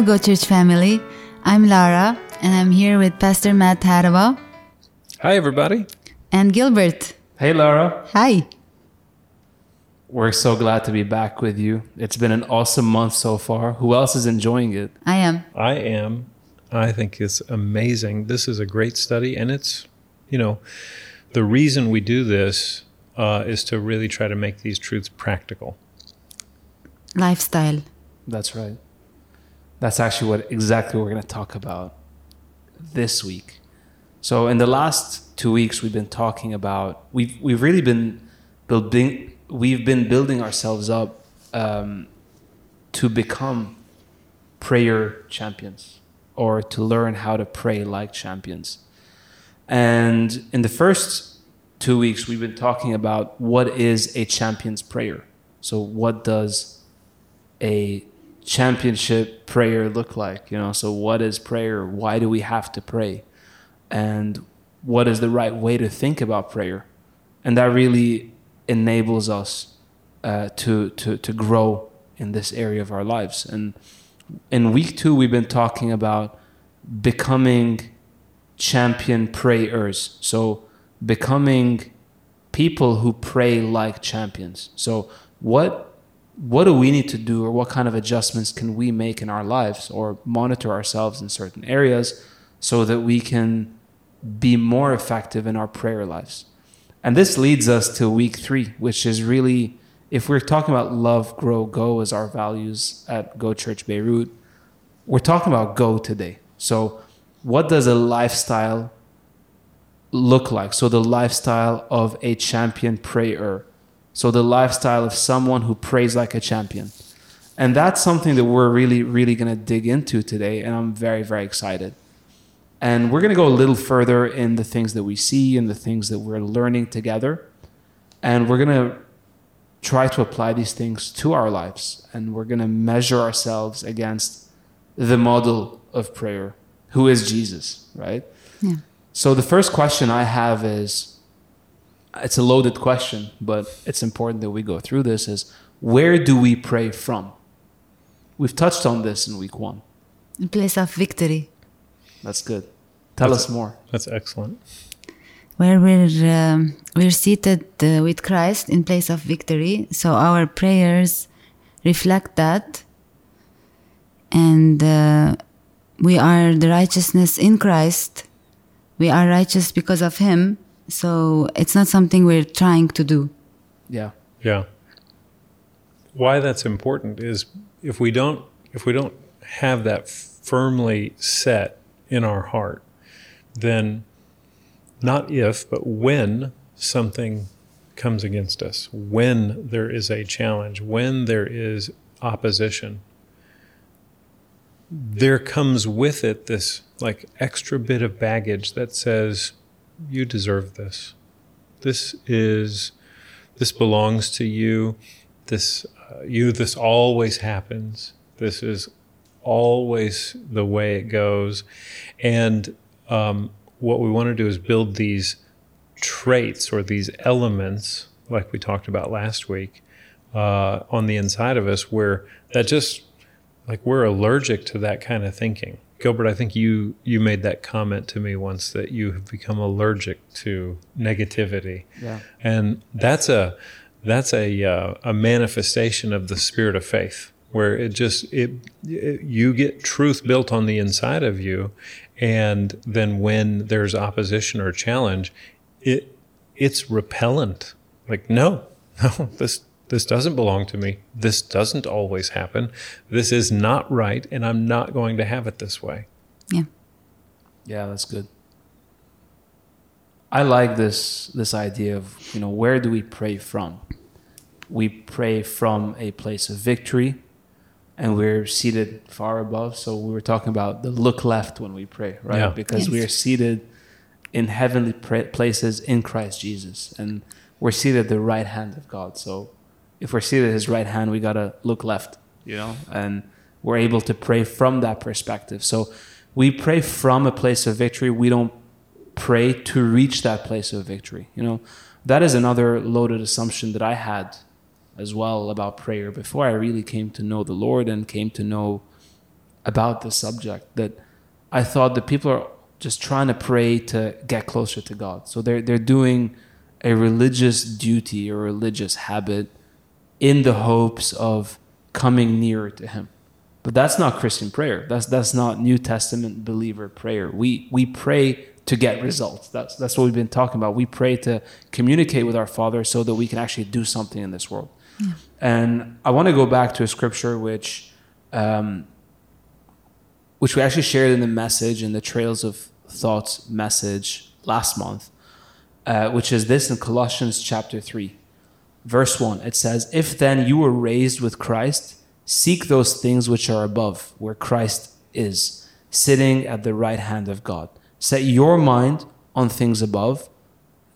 Hello, Go Church family. I'm Lara, and I'm here with Pastor Matt Harava Hi, everybody. and Gilbert. Hey, Laura. Hi. We're so glad to be back with you. It's been an awesome month so far. Who else is enjoying it? I am. I am. I think it's amazing. This is a great study, and it's, you know, the reason we do this uh, is to really try to make these truths practical. Lifestyle. That's right. That's actually what exactly we're going to talk about this week. So, in the last two weeks, we've been talking about we've we've really been building we've been building ourselves up um, to become prayer champions or to learn how to pray like champions. And in the first two weeks, we've been talking about what is a champion's prayer. So, what does a championship prayer look like? You know, so what is prayer? Why do we have to pray? And what is the right way to think about prayer? And that really enables us uh, to, to, to grow in this area of our lives. And in week two, we've been talking about becoming champion prayers. So, becoming people who pray like champions. So, what what do we need to do, or what kind of adjustments can we make in our lives, or monitor ourselves in certain areas, so that we can be more effective in our prayer lives? And this leads us to week three, which is really, if we're talking about love, grow, go as our values at Go Church Beirut, we're talking about go today. So, what does a lifestyle look like? So, the lifestyle of a champion prayer. So, the lifestyle of someone who prays like a champion. And that's something that we're really, really going to dig into today. And I'm very, very excited. And we're going to go a little further in the things that we see and the things that we're learning together. And we're going to try to apply these things to our lives. And we're going to measure ourselves against the model of prayer, who is Jesus, right? Yeah. So the first question I have is it's a loaded question, but it's important that we go through this is where do we pray from? We've touched on this in week 1. In place of victory. That's good. Tell That's- us more. That's excellent. where we're um, we're seated uh, with Christ in place of victory. So our prayers reflect that, and uh, we are the righteousness in Christ. We are righteous because of Him. So it's not something we're trying to do. Yeah. Yeah. Why that's important is if we don't if we don't have that firmly set in our heart, then not if, but when something comes against us, when there is a challenge, when there is opposition, there comes with it this like extra bit of baggage that says, you deserve this. This is, this belongs to you. This, uh, you, this always happens. This is always the way it goes. And um, what we want to do is build these traits or these elements, like we talked about last week, uh, on the inside of us, where that just like we're allergic to that kind of thinking. Gilbert, I think you you made that comment to me once that you have become allergic to negativity, Yeah. and that's a that's a uh, a manifestation of the spirit of faith, where it just it, it you get truth built on the inside of you, and then when there's opposition or challenge, it it's repellent. Like no, no, this this doesn't belong to me. This doesn't always happen. This is not right, and I'm not going to have it this way. Yeah. Yeah, that's good. I like this this idea of, you know, where do we pray from? We pray from a place of victory and we're seated far above. So we were talking about the look left when we pray, right? Yeah. Because Yes. we are seated in heavenly pra- places in Christ Jesus and we're seated at the right hand of God. So if we're seated at his right hand, we got to look left, you know? And we're able to pray from that perspective. So we pray from a place of victory. We don't pray to reach that place of victory. You know, that is another loaded assumption that I had as well about prayer before I really came to know the Lord and came to know about the subject that I thought that people are just trying to pray to get closer to God. So they're they're doing a religious duty or religious habit in the hopes of coming nearer to Him. But that's not Christian prayer. That's that's not New Testament believer prayer. We we pray to get results. That's that's what we've been talking about. We pray to communicate with our Father so that we can actually do something in this world. Yeah. And I want to go back to a scripture which um, which we actually shared in the message in the Trails of Thoughts message last month, uh, which is this in Colossians chapter 3, verse 1. It says, If then you were raised with Christ, seek those things which are above, where Christ is, sitting at the right hand of God. Set your mind on things above,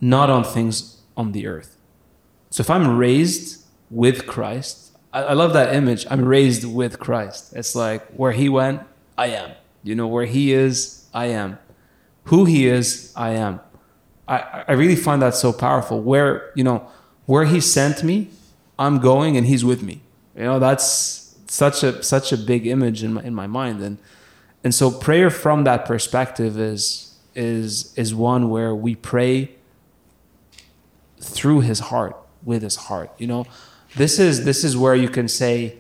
not on things on the earth. So if I'm raised with Christ, I, I love that image. I'm raised with Christ. It's like where he went, I am. You know, where he is, I am. Who he is, I am. I, I really find that so powerful. Where, you know, where he sent me, I'm going and he's with me. You know, that's such a such a big image in my in my mind. And and so prayer from that perspective is is is one where we pray through his heart, with his heart. You know, this is this is where you can say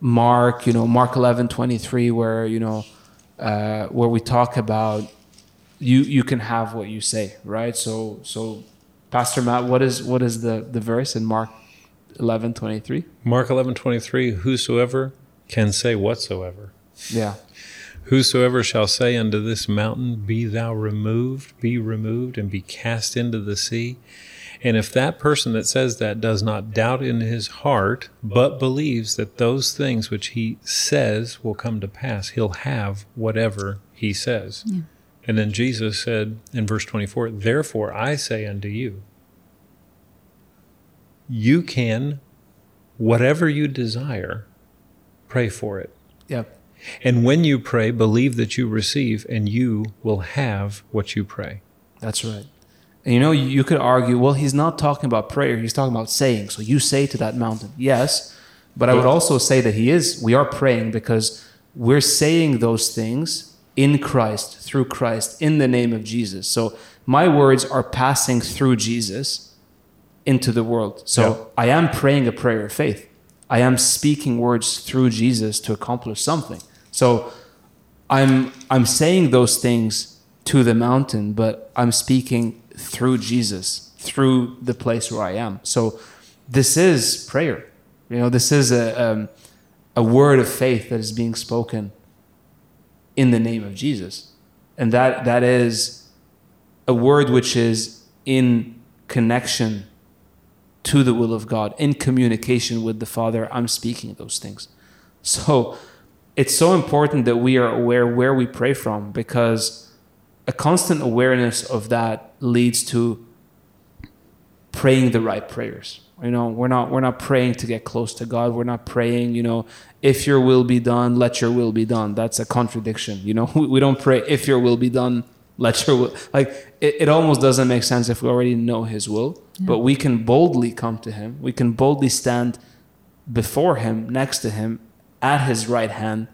Mark, you know, Mark 11, 23, where, you know, uh, where we talk about you, you can have what you say, right? So, so Pastor Matt, what is, what is the, the verse in Mark 11, 23? Mark 11, 23, whosoever can say whatsoever. Yeah. Whosoever shall say unto this mountain, Be thou removed, be removed, and be cast into the sea, and if that person that says that does not doubt in his heart, but believes that those things which he says will come to pass, he'll have whatever he says. Yeah. And then Jesus said in verse 24, Therefore I say unto you, you can, whatever you desire, pray for it. Yep. And when you pray, believe that you receive, and you will have what you pray. That's right. And you know, you could argue, well, he's not talking about prayer, he's talking about saying. So you say to that mountain, yes. But I would also say that he is, we are praying because we're saying those things in Christ, through Christ, in the name of Jesus. So my words are passing through Jesus into the world. So yeah. I am praying a prayer of faith. I am speaking words through Jesus to accomplish something. So I'm I'm saying those things to the mountain, but I'm speaking through Jesus, through the place where I am. So this is prayer. You know, this is a, um, a word of faith that is being spoken in the name of Jesus. And that, that is a word which is in connection to the will of God, in communication with the Father. I'm speaking those things. So it's so important that we are aware where we pray from because a constant awareness of that leads to praying the right prayers. You know, we're not we're not praying to get close to God. We're not praying, you know, if your will be done, let your will be done. That's a contradiction. You know, we, we don't pray if your will be done, let your will like it, it almost doesn't make sense if we already know his will. Yeah. But we can boldly come to him. We can boldly stand before him, next to him, at his right hand,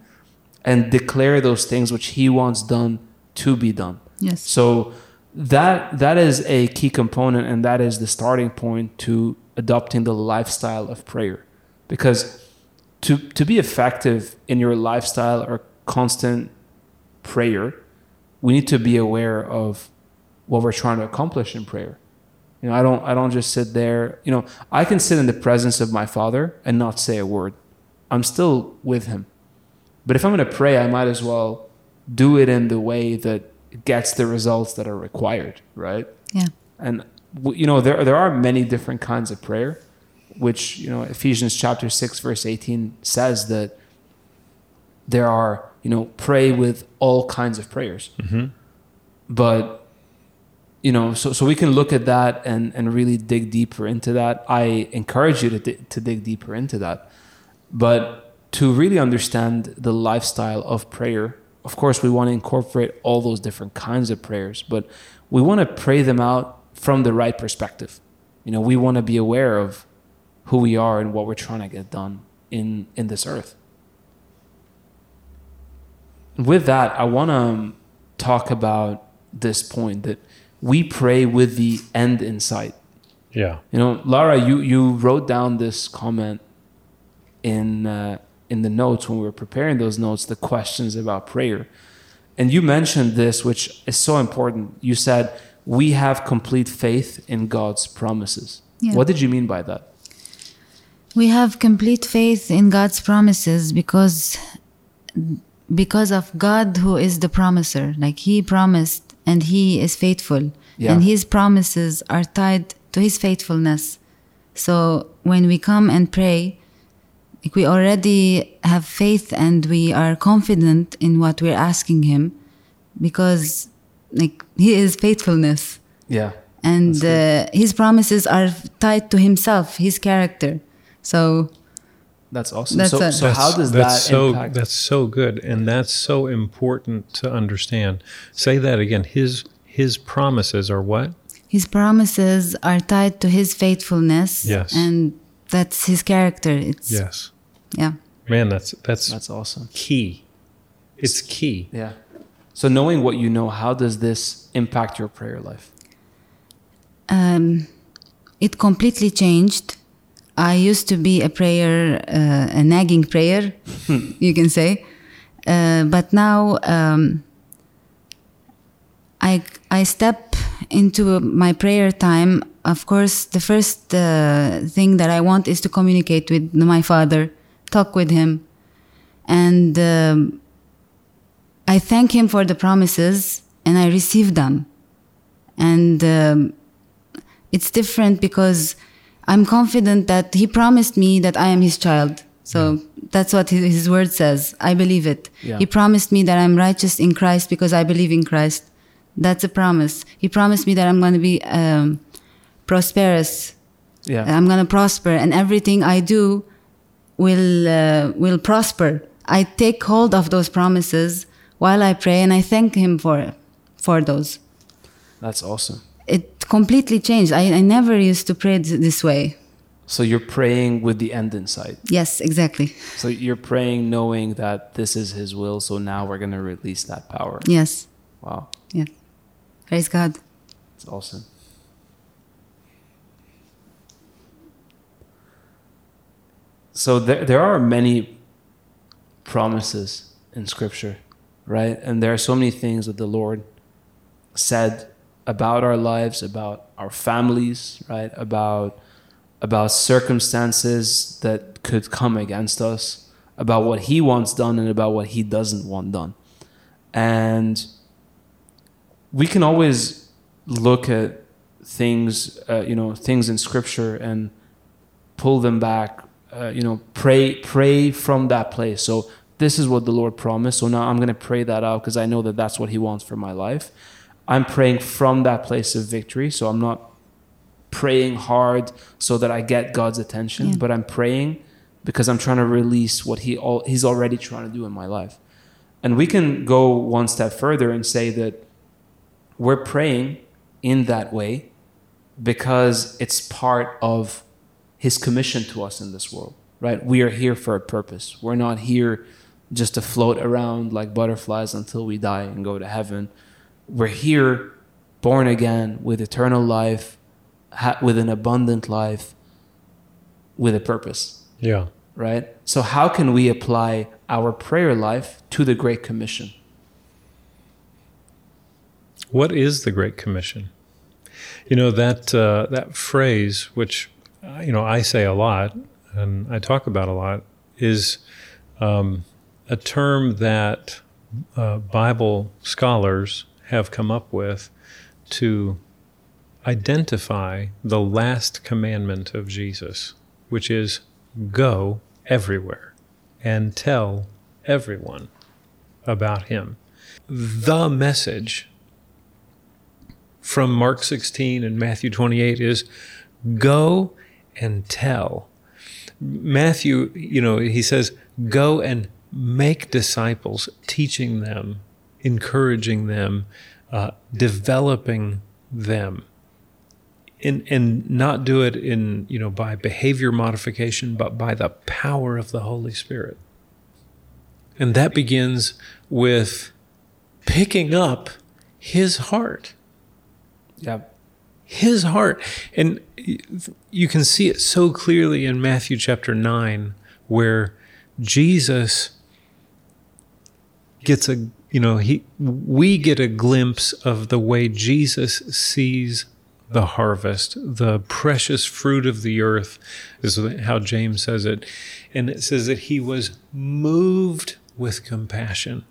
and declare those things which he wants done to be done. Yes. So that that is a key component and that is the starting point to adopting the lifestyle of prayer. Because to to be effective in your lifestyle or constant prayer, we need to be aware of what we're trying to accomplish in prayer. You know, I don't I don't just sit there, you know, I can sit in the presence of my father and not say a word. I'm still with him. But if I'm going to pray, I might as well do it in the way that gets the results that are required, right? Yeah. And you know there there are many different kinds of prayer, which you know Ephesians chapter six verse eighteen says that there are you know pray with all kinds of prayers, mm-hmm. but you know so so we can look at that and and really dig deeper into that. I encourage you to to dig deeper into that, but to really understand the lifestyle of prayer of course, we want to incorporate all those different kinds of prayers, but we want to pray them out from the right perspective. You know, we want to be aware of who we are and what we're trying to get done in in this earth. with that, I want to talk about this point that we pray with the end in sight. Yeah. You know, Lara, you, you wrote down this comment in uh, in the notes when we were preparing those notes, the questions about prayer, and you mentioned this, which is so important. You said we have complete faith in God's promises. Yeah. What did you mean by that? We have complete faith in God's promises because because of God who is the promiser. Like he promised and he is faithful. Yeah. And his promises are tied to his faithfulness. So when we come and pray, like we already have faith and we are confident in what we're asking him because like he is faithfulness Yeah. and uh, his promises are tied to himself his character so That's awesome. That's so, a- so how does that's that so impact? that's so good and that's so important to understand say that again his his promises are what his promises are tied to his faithfulness Yes. and that's his character it's yes yeah man that's that's, That's awesome. key it's key Yeah. So knowing what you know, how does this impact your prayer life? um, it completely changed. I used to be a prayer uh, a nagging prayer you can say. Uh, but now um, I, I step into my prayer time. Of course the first uh, thing that i want is to communicate with my father talk with him. And um, i thank him for the promises and i receive them and um, it's different because I'm confident that he promised me that I am his child. So that's what his, his word says. I believe it. Yeah. He promised me that I'm righteous in Christ because I believe in Christ. That's a promise. He promised me that I'm going to be um, prosperous. Yeah. I'm going to prosper, and everything I do will uh, will prosper. I take hold of those promises while I pray, and I thank Him for for those That's awesome. it completely changed. I, I never used to pray th- this way. So you're praying with the end in sight. Yes, exactly. So you're praying knowing that this is his will, so now we're going to release that power. Yes. Wow. Yeah. Praise God. It's awesome. So there, there are many promises in Scripture, right? And there are so many things that the Lord said about our lives, about our families, right? About about circumstances that could come against us, about what He wants done and about what He doesn't want done. And we can always look at things, uh, you know, things in Scripture and pull them back. Uh, you know, pray, pray from that place. So this is what the Lord promised. So now I'm going to pray that out because I know that that's what He wants for my life. I'm praying from that place of victory. So I'm not praying hard so that I get God's attention, Yeah. but I'm praying because I'm trying to release what He all, He's already trying to do in my life. And we can go one step further and say that we're praying in that way because it's part of his commission to us in this world right we are here for a purpose we're not here just to float around like butterflies until we die and go to heaven we're here born again with eternal life ha- with an abundant life with a purpose Yeah. right so how can we apply our prayer life to the great commission What is the Great Commission? You know that uh, that phrase, which uh, you know I say a lot and I talk about a lot, is um, a term that uh, Bible scholars have come up with to identify the last commandment of Jesus, which is go everywhere and tell everyone about Him. The message from Mark 16 and Matthew 28 is go and tell. Matthew, you know, he says, go and make disciples, teaching them, encouraging them, uh, developing them. And, and not do it in, you know, by behavior modification, but by the power of the Holy Spirit. And that begins with picking up his heart. Yeah. His heart. And you can see it so clearly in Matthew chapter 9, where Jesus gets a, you know, he, we get a glimpse of the way Jesus sees the harvest, the precious fruit of the earth, is how James says it. And it says that he was moved with compassion.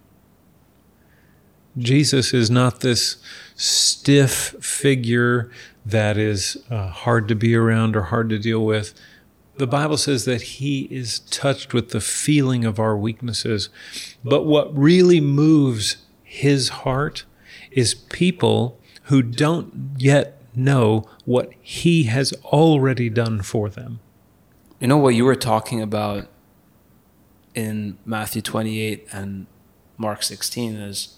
Jesus is not this stiff figure that is uh, hard to be around or hard to deal with. The Bible says that he is touched with the feeling of our weaknesses. But what really moves his heart is people who don't yet know what he has already done for them. You know what you were talking about in Matthew 28 and Mark 16 is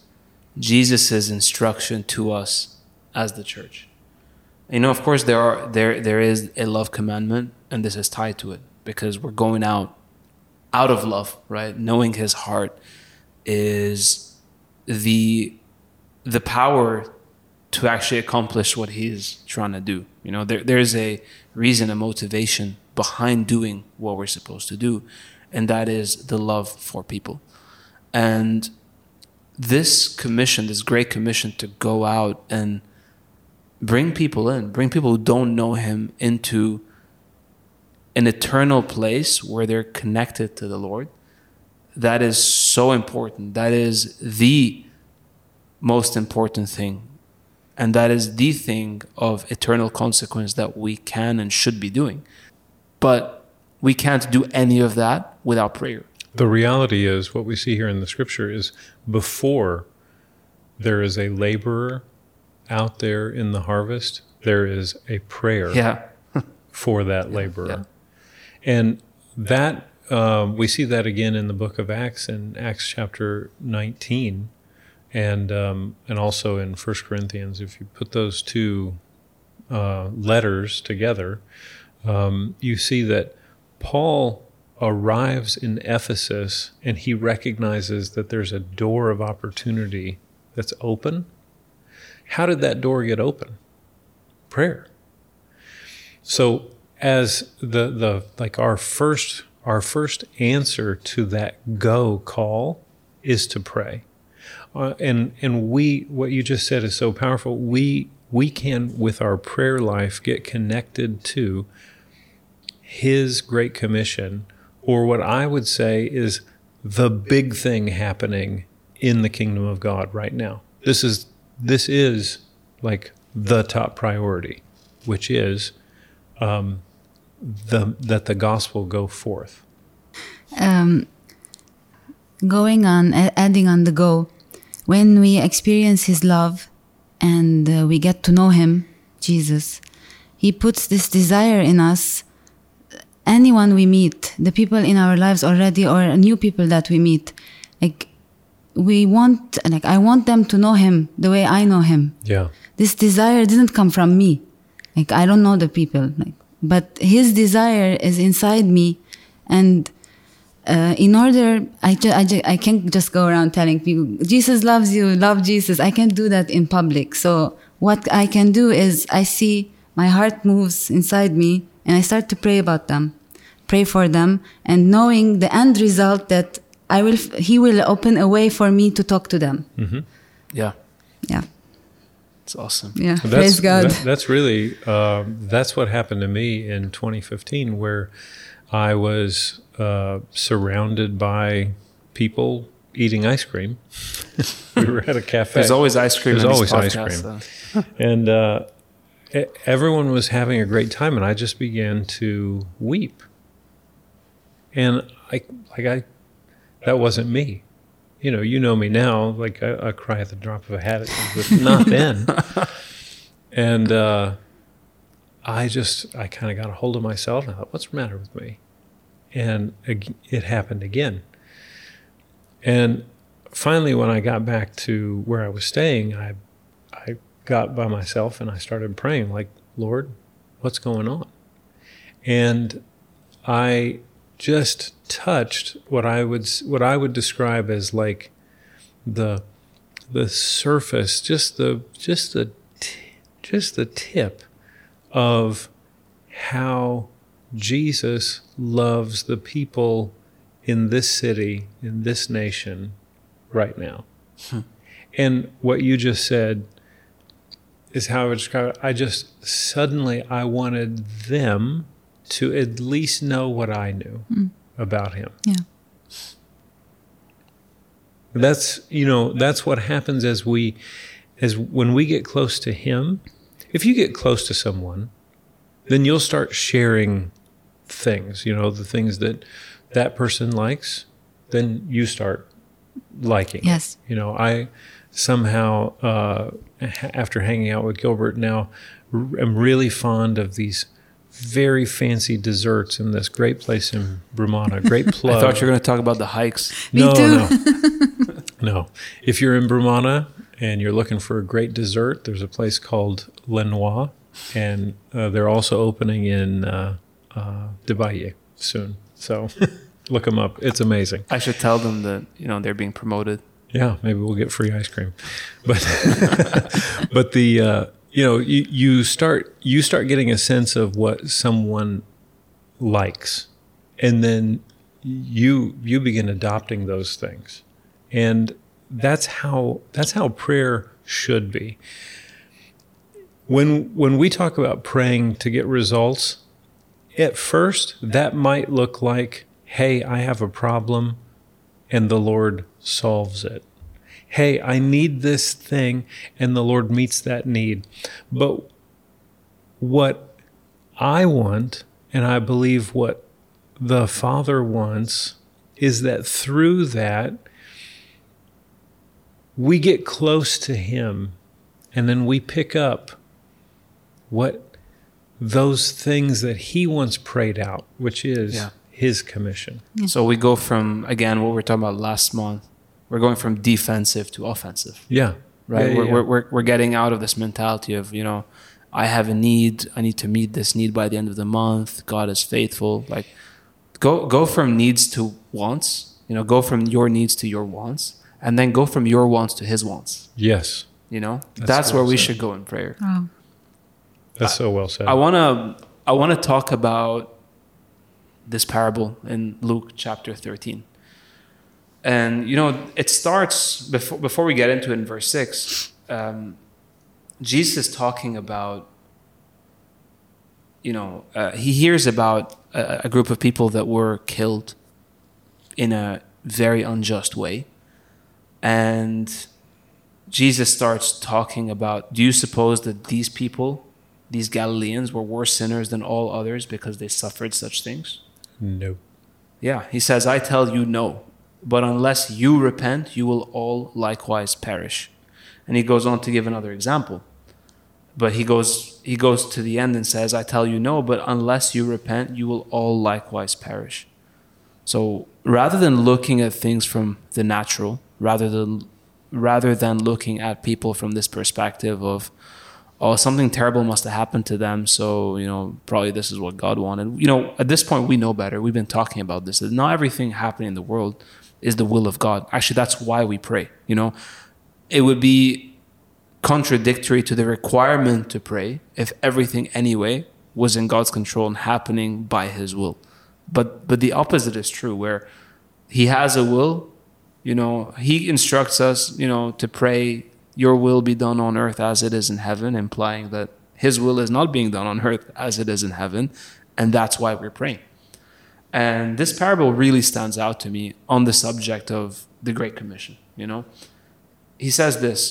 Jesus' instruction to us as the church. You know, of course, there are there there is a love commandment, and this is tied to it because we're going out out of love, right? Knowing His heart is the the power to actually accomplish what He's trying to do. You know, there there's a reason, a motivation behind doing what we're supposed to do, and that is the love for people. And this commission, this great commission to go out and bring people in, bring people who don't know him into an eternal place where they're connected to the Lord. That is so important. That is the most important thing. And that is the thing of eternal consequence that we can and should be doing. But we can't do any of that without prayer. The reality is, what we see here in the scripture is before there is a laborer out there in the harvest, there is a prayer Yeah. for that laborer. yeah. And that, um, we see that again in the book of Acts, in Acts chapter 19, and, um, and also in First Corinthians. If you put those two uh, letters together, um, you see that Paul arrives in Ephesus and he recognizes that there's a door of opportunity that's open. How did that door get open? Prayer. So as the the like our first our first answer to that go call is to pray. Uh, and and we what you just said is so powerful. We we can with our prayer life get connected to his great commission or what I would say is the big thing happening in the kingdom of God right now. This is this is like the top priority, which is um, the that the gospel go forth. um, going on, adding on the go, when we experience His love and uh, we get to know Him, Jesus, He puts this desire in us. Anyone we meet, the people in our lives already, or new people that we meet, like we want, like I want them to know Him the way I know Him Yeah. this desire didn't come from me like i don't know the people like but his desire is inside me. And uh, in order I, ju- I, ju- I can't just go around telling people jesus loves you love jesus. I can't do that in public. So what i can do is i see my heart moves inside me and i start to pray about them pray for them and knowing the end result that i will f- he will open a way for me to talk to them. Yeah. yeah It's awesome. yeah That's, praise god that- that's really um, that's what happened to me in 2015, where I was uh, surrounded by people eating ice cream. we were at a cafe. There's always ice cream. There's in always these ice cream. and uh, everyone was having a great time, and I just began to weep. And I, like I, that wasn't me. You know, you know me now. Like I, I cry at the drop of a hat, but not then. and uh, I just, I kind of got a hold of myself, and I thought, "What's the matter with me?" And it happened again. And finally, when I got back to where I was staying, I I got by myself and I started praying, like, Lord, what's going on? And I just touched what I would what I would describe as like the the surface, just the just the just the tip of how Jesus loves the people in this city, in this nation, right now. Hmm. And what you just said is how I would describe it. I just suddenly I wanted them to at least know what I knew about him. Yeah. That's you know that's what happens as we as when we get close to him. If you get close to someone, then you'll start sharing things. You know the things that that person likes. Then you start liking. Yes. You know I somehow uh, after hanging out with Gilbert now r- am really fond of these very fancy desserts in this great place in Brumana. Great plug. I thought you were going to talk about the hikes. Me no, too. no, no. If you're in Brumana and you're looking for a great dessert, there's a place called Lenoir, and uh, they're also opening in uh, uh, Dubai soon. So look them up. It's amazing. I should tell them that you know they're being promoted. Yeah, maybe we'll get free ice cream. But but the uh, you know you, you start you start getting a sense of what someone likes, and then you you begin adopting those things, and that's how that's how prayer should be. When when we talk about praying to get results, at first that might look like, hey, I have a problem and the Lord solves it. Hey, I need this thing, and the Lord meets that need. But what I want, and I believe what the Father wants, is that through that, we get close to Him, and then we pick up what those things that He once prayed out, which is Yeah. His commission. So we go from again what we were talking about last month. We're going from defensive to offensive, Yeah. right? Yeah, we're, yeah, We're, we're we're getting out of this mentality of you know, I have a need. I need to meet this need by the end of the month. God is faithful. Like, go go from needs to wants. You know, go from your needs to your wants, and then go from your wants to His wants. Yes. You know, That's that's, where well we said. should go in prayer. Wow. That's so well said. I wanna I wanna talk about this parable in Luke chapter thirteen. And you know, it starts before before we get into it in verse six. Um, Jesus is talking about, you know, uh, he hears about a, a group of people that were killed in a very unjust way, and Jesus starts talking about. Do you suppose that these people, these Galileans, were worse sinners than all others because they suffered such things? no. Yeah, he says, I tell you no. But unless you repent, you will all likewise perish. And he goes on to give another example. But he goes he goes to the end and says, I tell you no, but unless you repent, you will all likewise perish. So rather than looking at things from the natural, rather than rather than looking at people from this perspective of oh something terrible must have happened to them so you know probably this is what god wanted you know at this point we know better we've been talking about this not everything happening in the world is the will of god. Actually that's why we pray you know? It would be contradictory to the requirement to pray if everything anyway was in god's control and happening by his will. But but the opposite is true where he has a will you know? He instructs us you know to pray your will be done on earth as it is in heaven implying that his will is not being done on earth as it is in heaven and that's why we're praying and this parable really stands out to me on the subject of the great commission you know he says this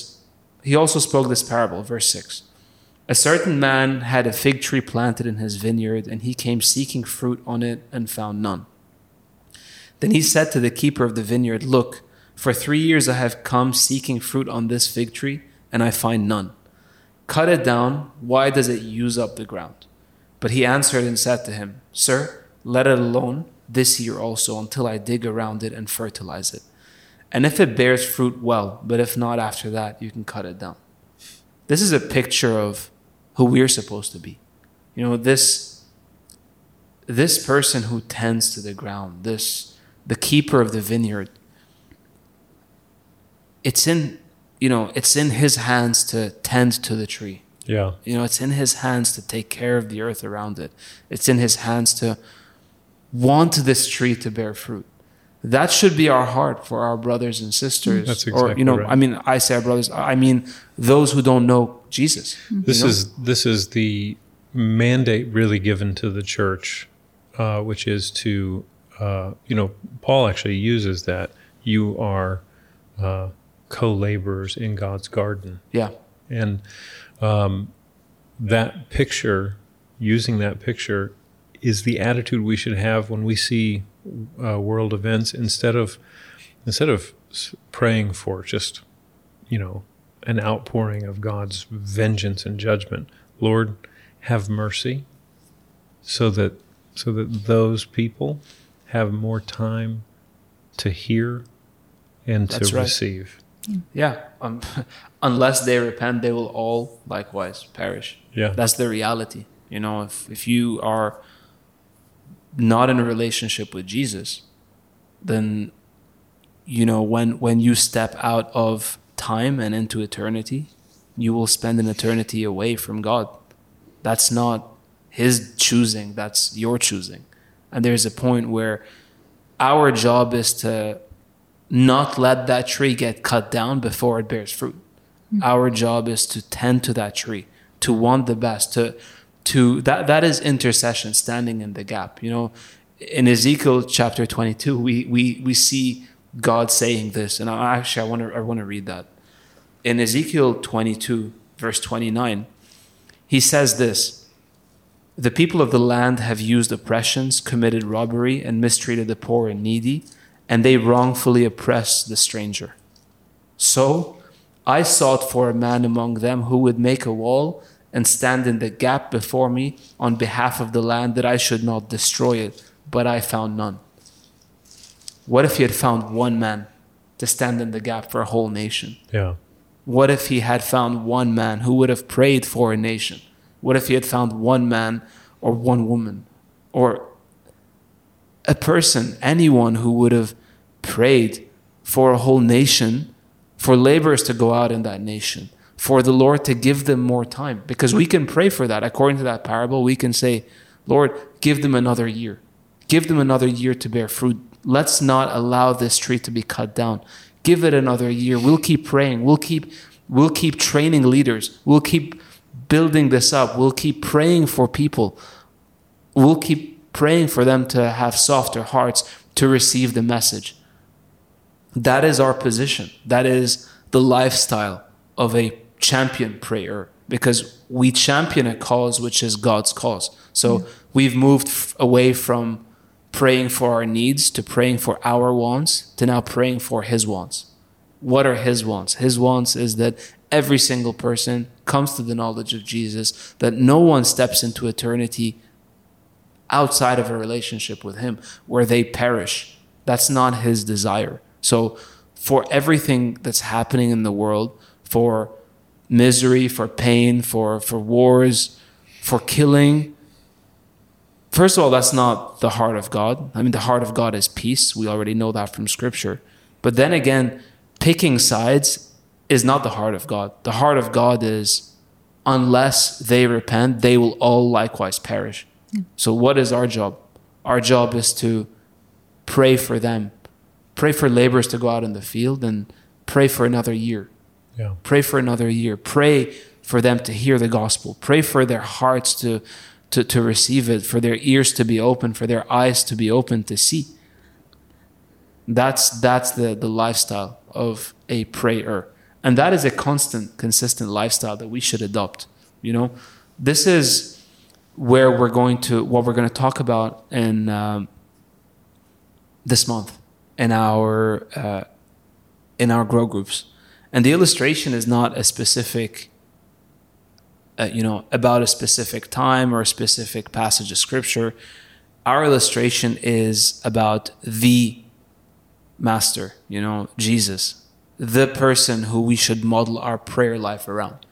he also spoke this parable verse 6 a certain man had a fig tree planted in his vineyard and he came seeking fruit on it and found none then he said to the keeper of the vineyard, Look, for three years I have come seeking fruit on this fig tree, and I find none. Cut it down. Why does it use up the ground? But he answered and said to him, Sir, let it alone this year also until I dig around it and fertilize it. And if it bears fruit, well, but if not after that, you can cut it down. This is a picture of who we're supposed to be. You know, this this person who tends to the ground, this the keeper of the vineyard, it's in you know it's in his hands to tend to the tree. Yeah. You know, it's in his hands to take care of the earth around it. It's in his hands to want this tree to bear fruit. That should be our heart for our brothers and sisters. That's or you know, right. I mean, I say our brothers. I mean those who don't know Jesus. This you know? is this is the mandate really given to the church, uh, which is to uh, you know Paul actually uses that you are uh, co-laborers in God's garden, yeah, and um, that picture, using that picture, is the attitude we should have when we see uh, world events instead of instead of praying for just you know an outpouring of God's vengeance and judgment. Lord, have mercy, so that so that those people have more time to hear and That's to right. receive. yeah. Um, unless they repent, they will all likewise perish. Yeah, That's the reality. You know, if if you are not in a relationship with Jesus, then you know when when you step out of time and into eternity, you will spend an eternity away from God. That's not his choosing, that's your choosing. And there's a point where our job is to not let that tree get cut down before it bears fruit. Hmm. Our job is to tend to that tree, to want the best, to to that that is intercession, standing in the gap. You know, in Ezekiel chapter 22, we we we see God saying this, and I actually I want to I want to read that. In Ezekiel 22, verse 29, he says this. The people of the land have used oppressions, committed robbery, and mistreated the poor and needy, and they wrongfully oppress the stranger. So I sought for a man among them who would make a wall and stand in the gap before me on behalf of the land that I should not destroy it, but I found none. What if he had found one man to stand in the gap for a whole nation? yeah, What if he had found one man who would have prayed for a nation? What if he had found one man or one woman or a person, anyone who would have prayed for a whole nation, for laborers to go out in that nation, for the Lord to give them more time? Because we can pray for that. According to that parable, we can say, Lord, give them another year. Give them another year to bear fruit. Let's not allow this tree to be cut down. Give it another year. We'll keep praying. We'll keep we'll keep training leaders. We'll keep building this up. We'll keep praying for people. We'll keep praying for them to have softer hearts to receive the message. That is our position. That is the lifestyle of a champion prayer because we champion a cause which is God's cause. So hmm. we've moved f- away from praying for our needs to praying for our wants to now praying for his wants. What are his wants? His wants is that every single person comes to the knowledge of Jesus, that no one steps into eternity outside of a relationship with him where they perish. That's not his desire. So, for everything that's happening in the world, for misery, for pain, for, for wars, for killing, first of all, that's not the heart of God. I mean, the heart of God is peace. We already know that from Scripture. But then again, picking sides is not the heart of God. The heart of God is unless they repent, they will all likewise perish. So, what is our job? Our job is to pray for them, pray for laborers to go out in the field, and pray for another year. Yeah, Pray for another year. Pray for them to hear the gospel. Pray for their hearts to, to, to receive it, for their ears to be open, for their eyes to be open to see. That's, that's the, the lifestyle of a prayer. And that is a constant, consistent lifestyle that we should adopt. You know, this is where we're going to, what we're going to talk about in um, this month in our, uh, in our grow groups. And the illustration is not a specific, uh, you know, about a specific time or a specific passage of scripture. Our illustration is about the master, you know, Jesus, the person who we should model our prayer life around.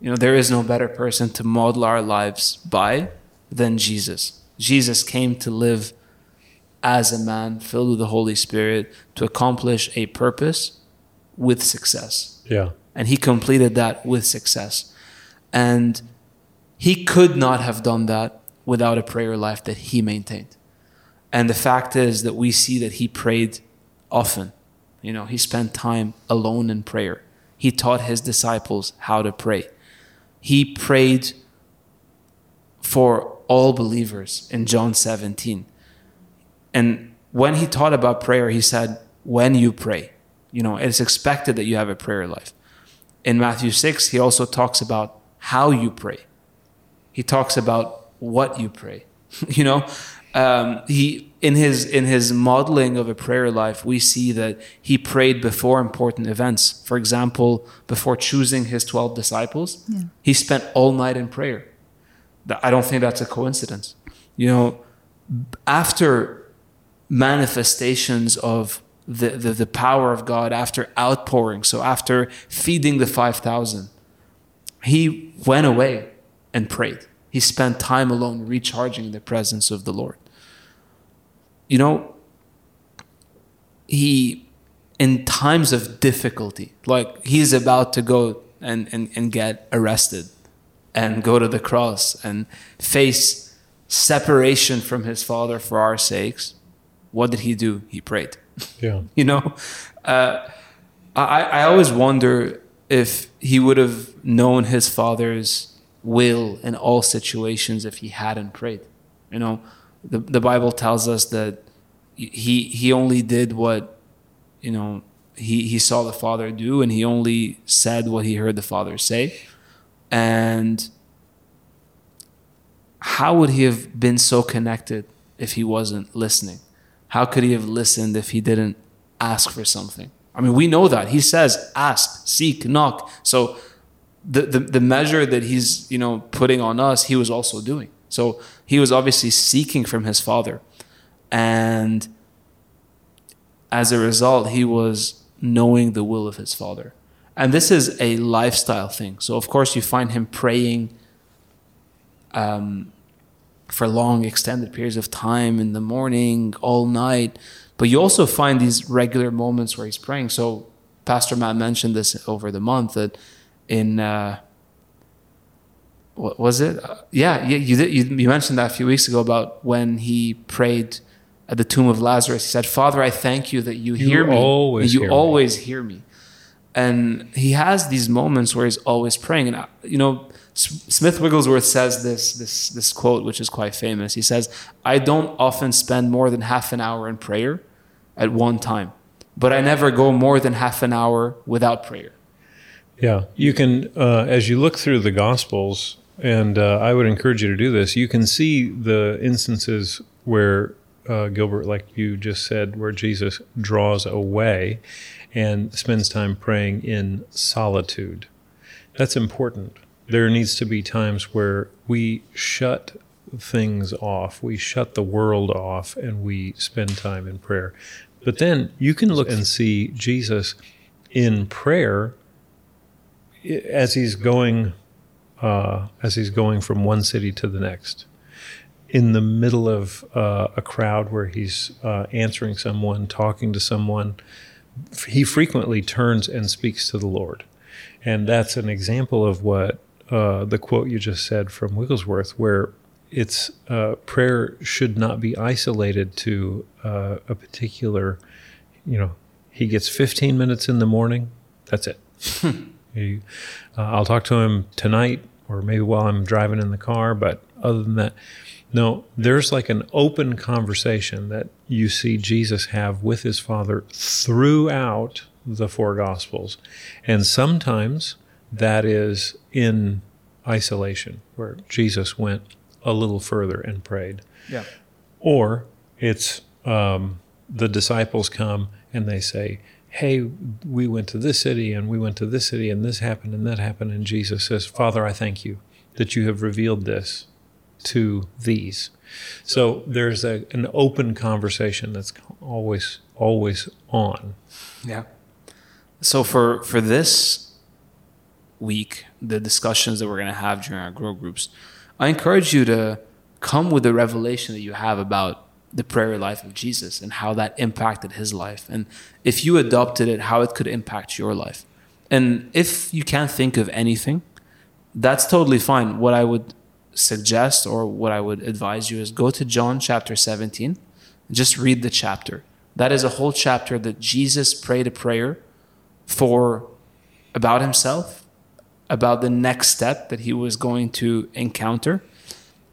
You know, there is no better person to model our lives by than Jesus. Jesus came to live as a man filled with the Holy Spirit to accomplish a purpose with success. Yeah. And he completed that with success. And he could not have done that without a prayer life that he maintained. And the fact is that we see that he prayed often. You know, he spent time alone in prayer. He taught his disciples how to pray. He prayed for all believers in John 17. And when he taught about prayer, he said, when you pray, you know, it's expected that you have a prayer life. In Matthew 6, he also talks about how you pray. He talks about what you pray. you know, um, he in his in his modeling of a prayer life, we see that he prayed before important events. For example, before choosing his twelve disciples, Yeah. he spent all night in prayer. I don't think that's a coincidence. You know, after manifestations of the, the, the power of God, after outpouring, so after feeding the 5,000, he went away and prayed. He spent time alone recharging in the presence of the Lord. You know, he, in times of difficulty, like he's about to go and, and, and get arrested and go to the cross and face separation from his father for our sakes, what did he do? He prayed. Yeah. You know, uh, I, I always wonder if he would have known his father's will in all situations if he hadn't prayed. You know, the, the Bible tells us that he, he only did what, you know, he, he saw the father do and he only said what he heard the father say. And how would he have been so connected if he wasn't listening? How could he have listened if he didn't ask for something? I mean, we know that. He says, ask, seek, knock. So the, the, the measure that he's, you know, putting on us, he was also doing. So he was obviously seeking from his father. And as a result, he was knowing the will of his father. And this is a lifestyle thing. So, of course, you find him praying um, for long, extended periods of time in the morning, all night. But you also find these regular moments where he's praying. So, Pastor Matt mentioned this over the month that in. Uh, what was it? Uh, yeah, you, you, did, you, you mentioned that a few weeks ago about when he prayed at the tomb of Lazarus. He said, Father, I thank you that you, You hear me. always you hear me." always hear me. And he has these moments where he's always praying. And, uh, you know, Smith Wigglesworth says this, this, this quote, which is quite famous. He says, I don't often spend more than half an hour in prayer at one time, but I never go more than half an hour without prayer. Yeah, you can uh, as you look through the Gospels, and uh, I would encourage you to do this. You can see the instances where uh, Gilbert, like you just said, where Jesus draws away and spends time praying in solitude. That's important. There needs to be times where we shut things off, we shut the world off, and we spend time in prayer. But then you can look and see Jesus in prayer as he's going uh, as he's going from one city to the next in the middle of uh, a crowd where he's uh, answering someone talking to someone he frequently turns and speaks to the lord and that's an example of what uh, the quote you just said from wigglesworth where it's uh, prayer should not be isolated to uh, a particular you know he gets 15 minutes in the morning that's it he, uh, I'll talk to him tonight or maybe while I'm driving in the car. But other than that, no, there's like an open conversation that you see Jesus have with his Father throughout the four Gospels. And sometimes that is in isolation, where Jesus went a little further and prayed. Yeah. Or it's um, the disciples come and they say, Hey, we went to this city and we went to this city and this happened and that happened. And Jesus says, Father, I thank you that you have revealed this to these. So there's a, an open conversation that's always, always on. Yeah. So for for this week, the discussions that we're going to have during our grow groups, I encourage you to come with the revelation that you have about the prayer life of Jesus and how that impacted his life. And if you adopted it, how it could impact your life. And if you can't think of anything, that's totally fine. What I would suggest or what I would advise you is go to John chapter 17 and just read the chapter. That is a whole chapter that Jesus prayed a prayer for about himself, about the next step that he was going to encounter,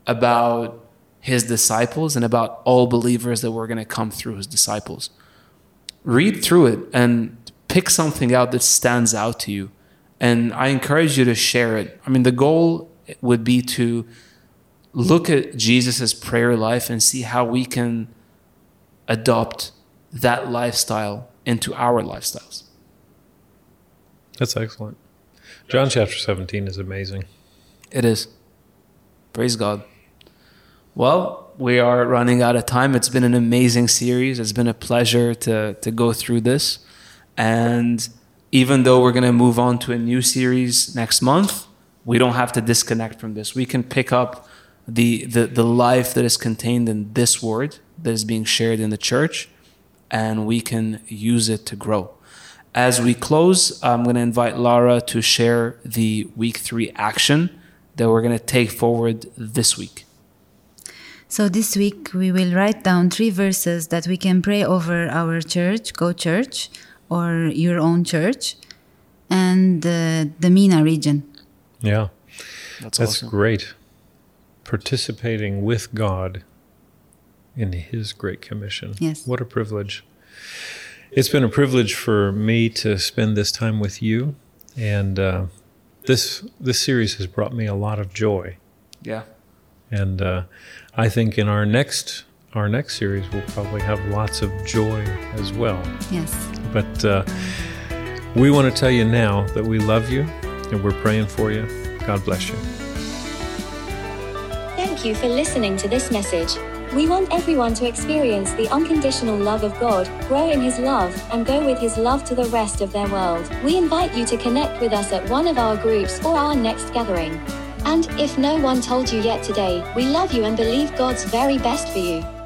about his disciples, and about all believers that were going to come through his disciples. Read through it and pick something out that stands out to you. And I encourage you to share it. I mean, the goal would be to look at Jesus' prayer life and see how we can adopt that lifestyle into our lifestyles. That's excellent. John chapter 17 is amazing. It is. Praise God. Well, we are running out of time. It's been an amazing series. It's been a pleasure to, to go through this. And even though we're going to move on to a new series next month, we don't have to disconnect from this. We can pick up the, the, the life that is contained in this word that is being shared in the church, and we can use it to grow. As we close, I'm going to invite Lara to share the week three action that we're going to take forward this week. So this week we will write down three verses that we can pray over our church, Go Church, or your own church, and uh, the MENA region. Yeah. That's, That's awesome. great. Participating with God in His Great Commission. Yes. What a privilege. It's been a privilege for me to spend this time with you, and uh, this this series has brought me a lot of joy. Yeah. And uh, I think in our next our next series we'll probably have lots of joy as well. Yes. But uh, we want to tell you now that we love you and we're praying for you. God bless you. Thank you for listening to this message. We want everyone to experience the unconditional love of God, grow in His love, and go with His love to the rest of their world. We invite you to connect with us at one of our groups or our next gathering. And if no one told you yet today, we love you and believe God's very best for you.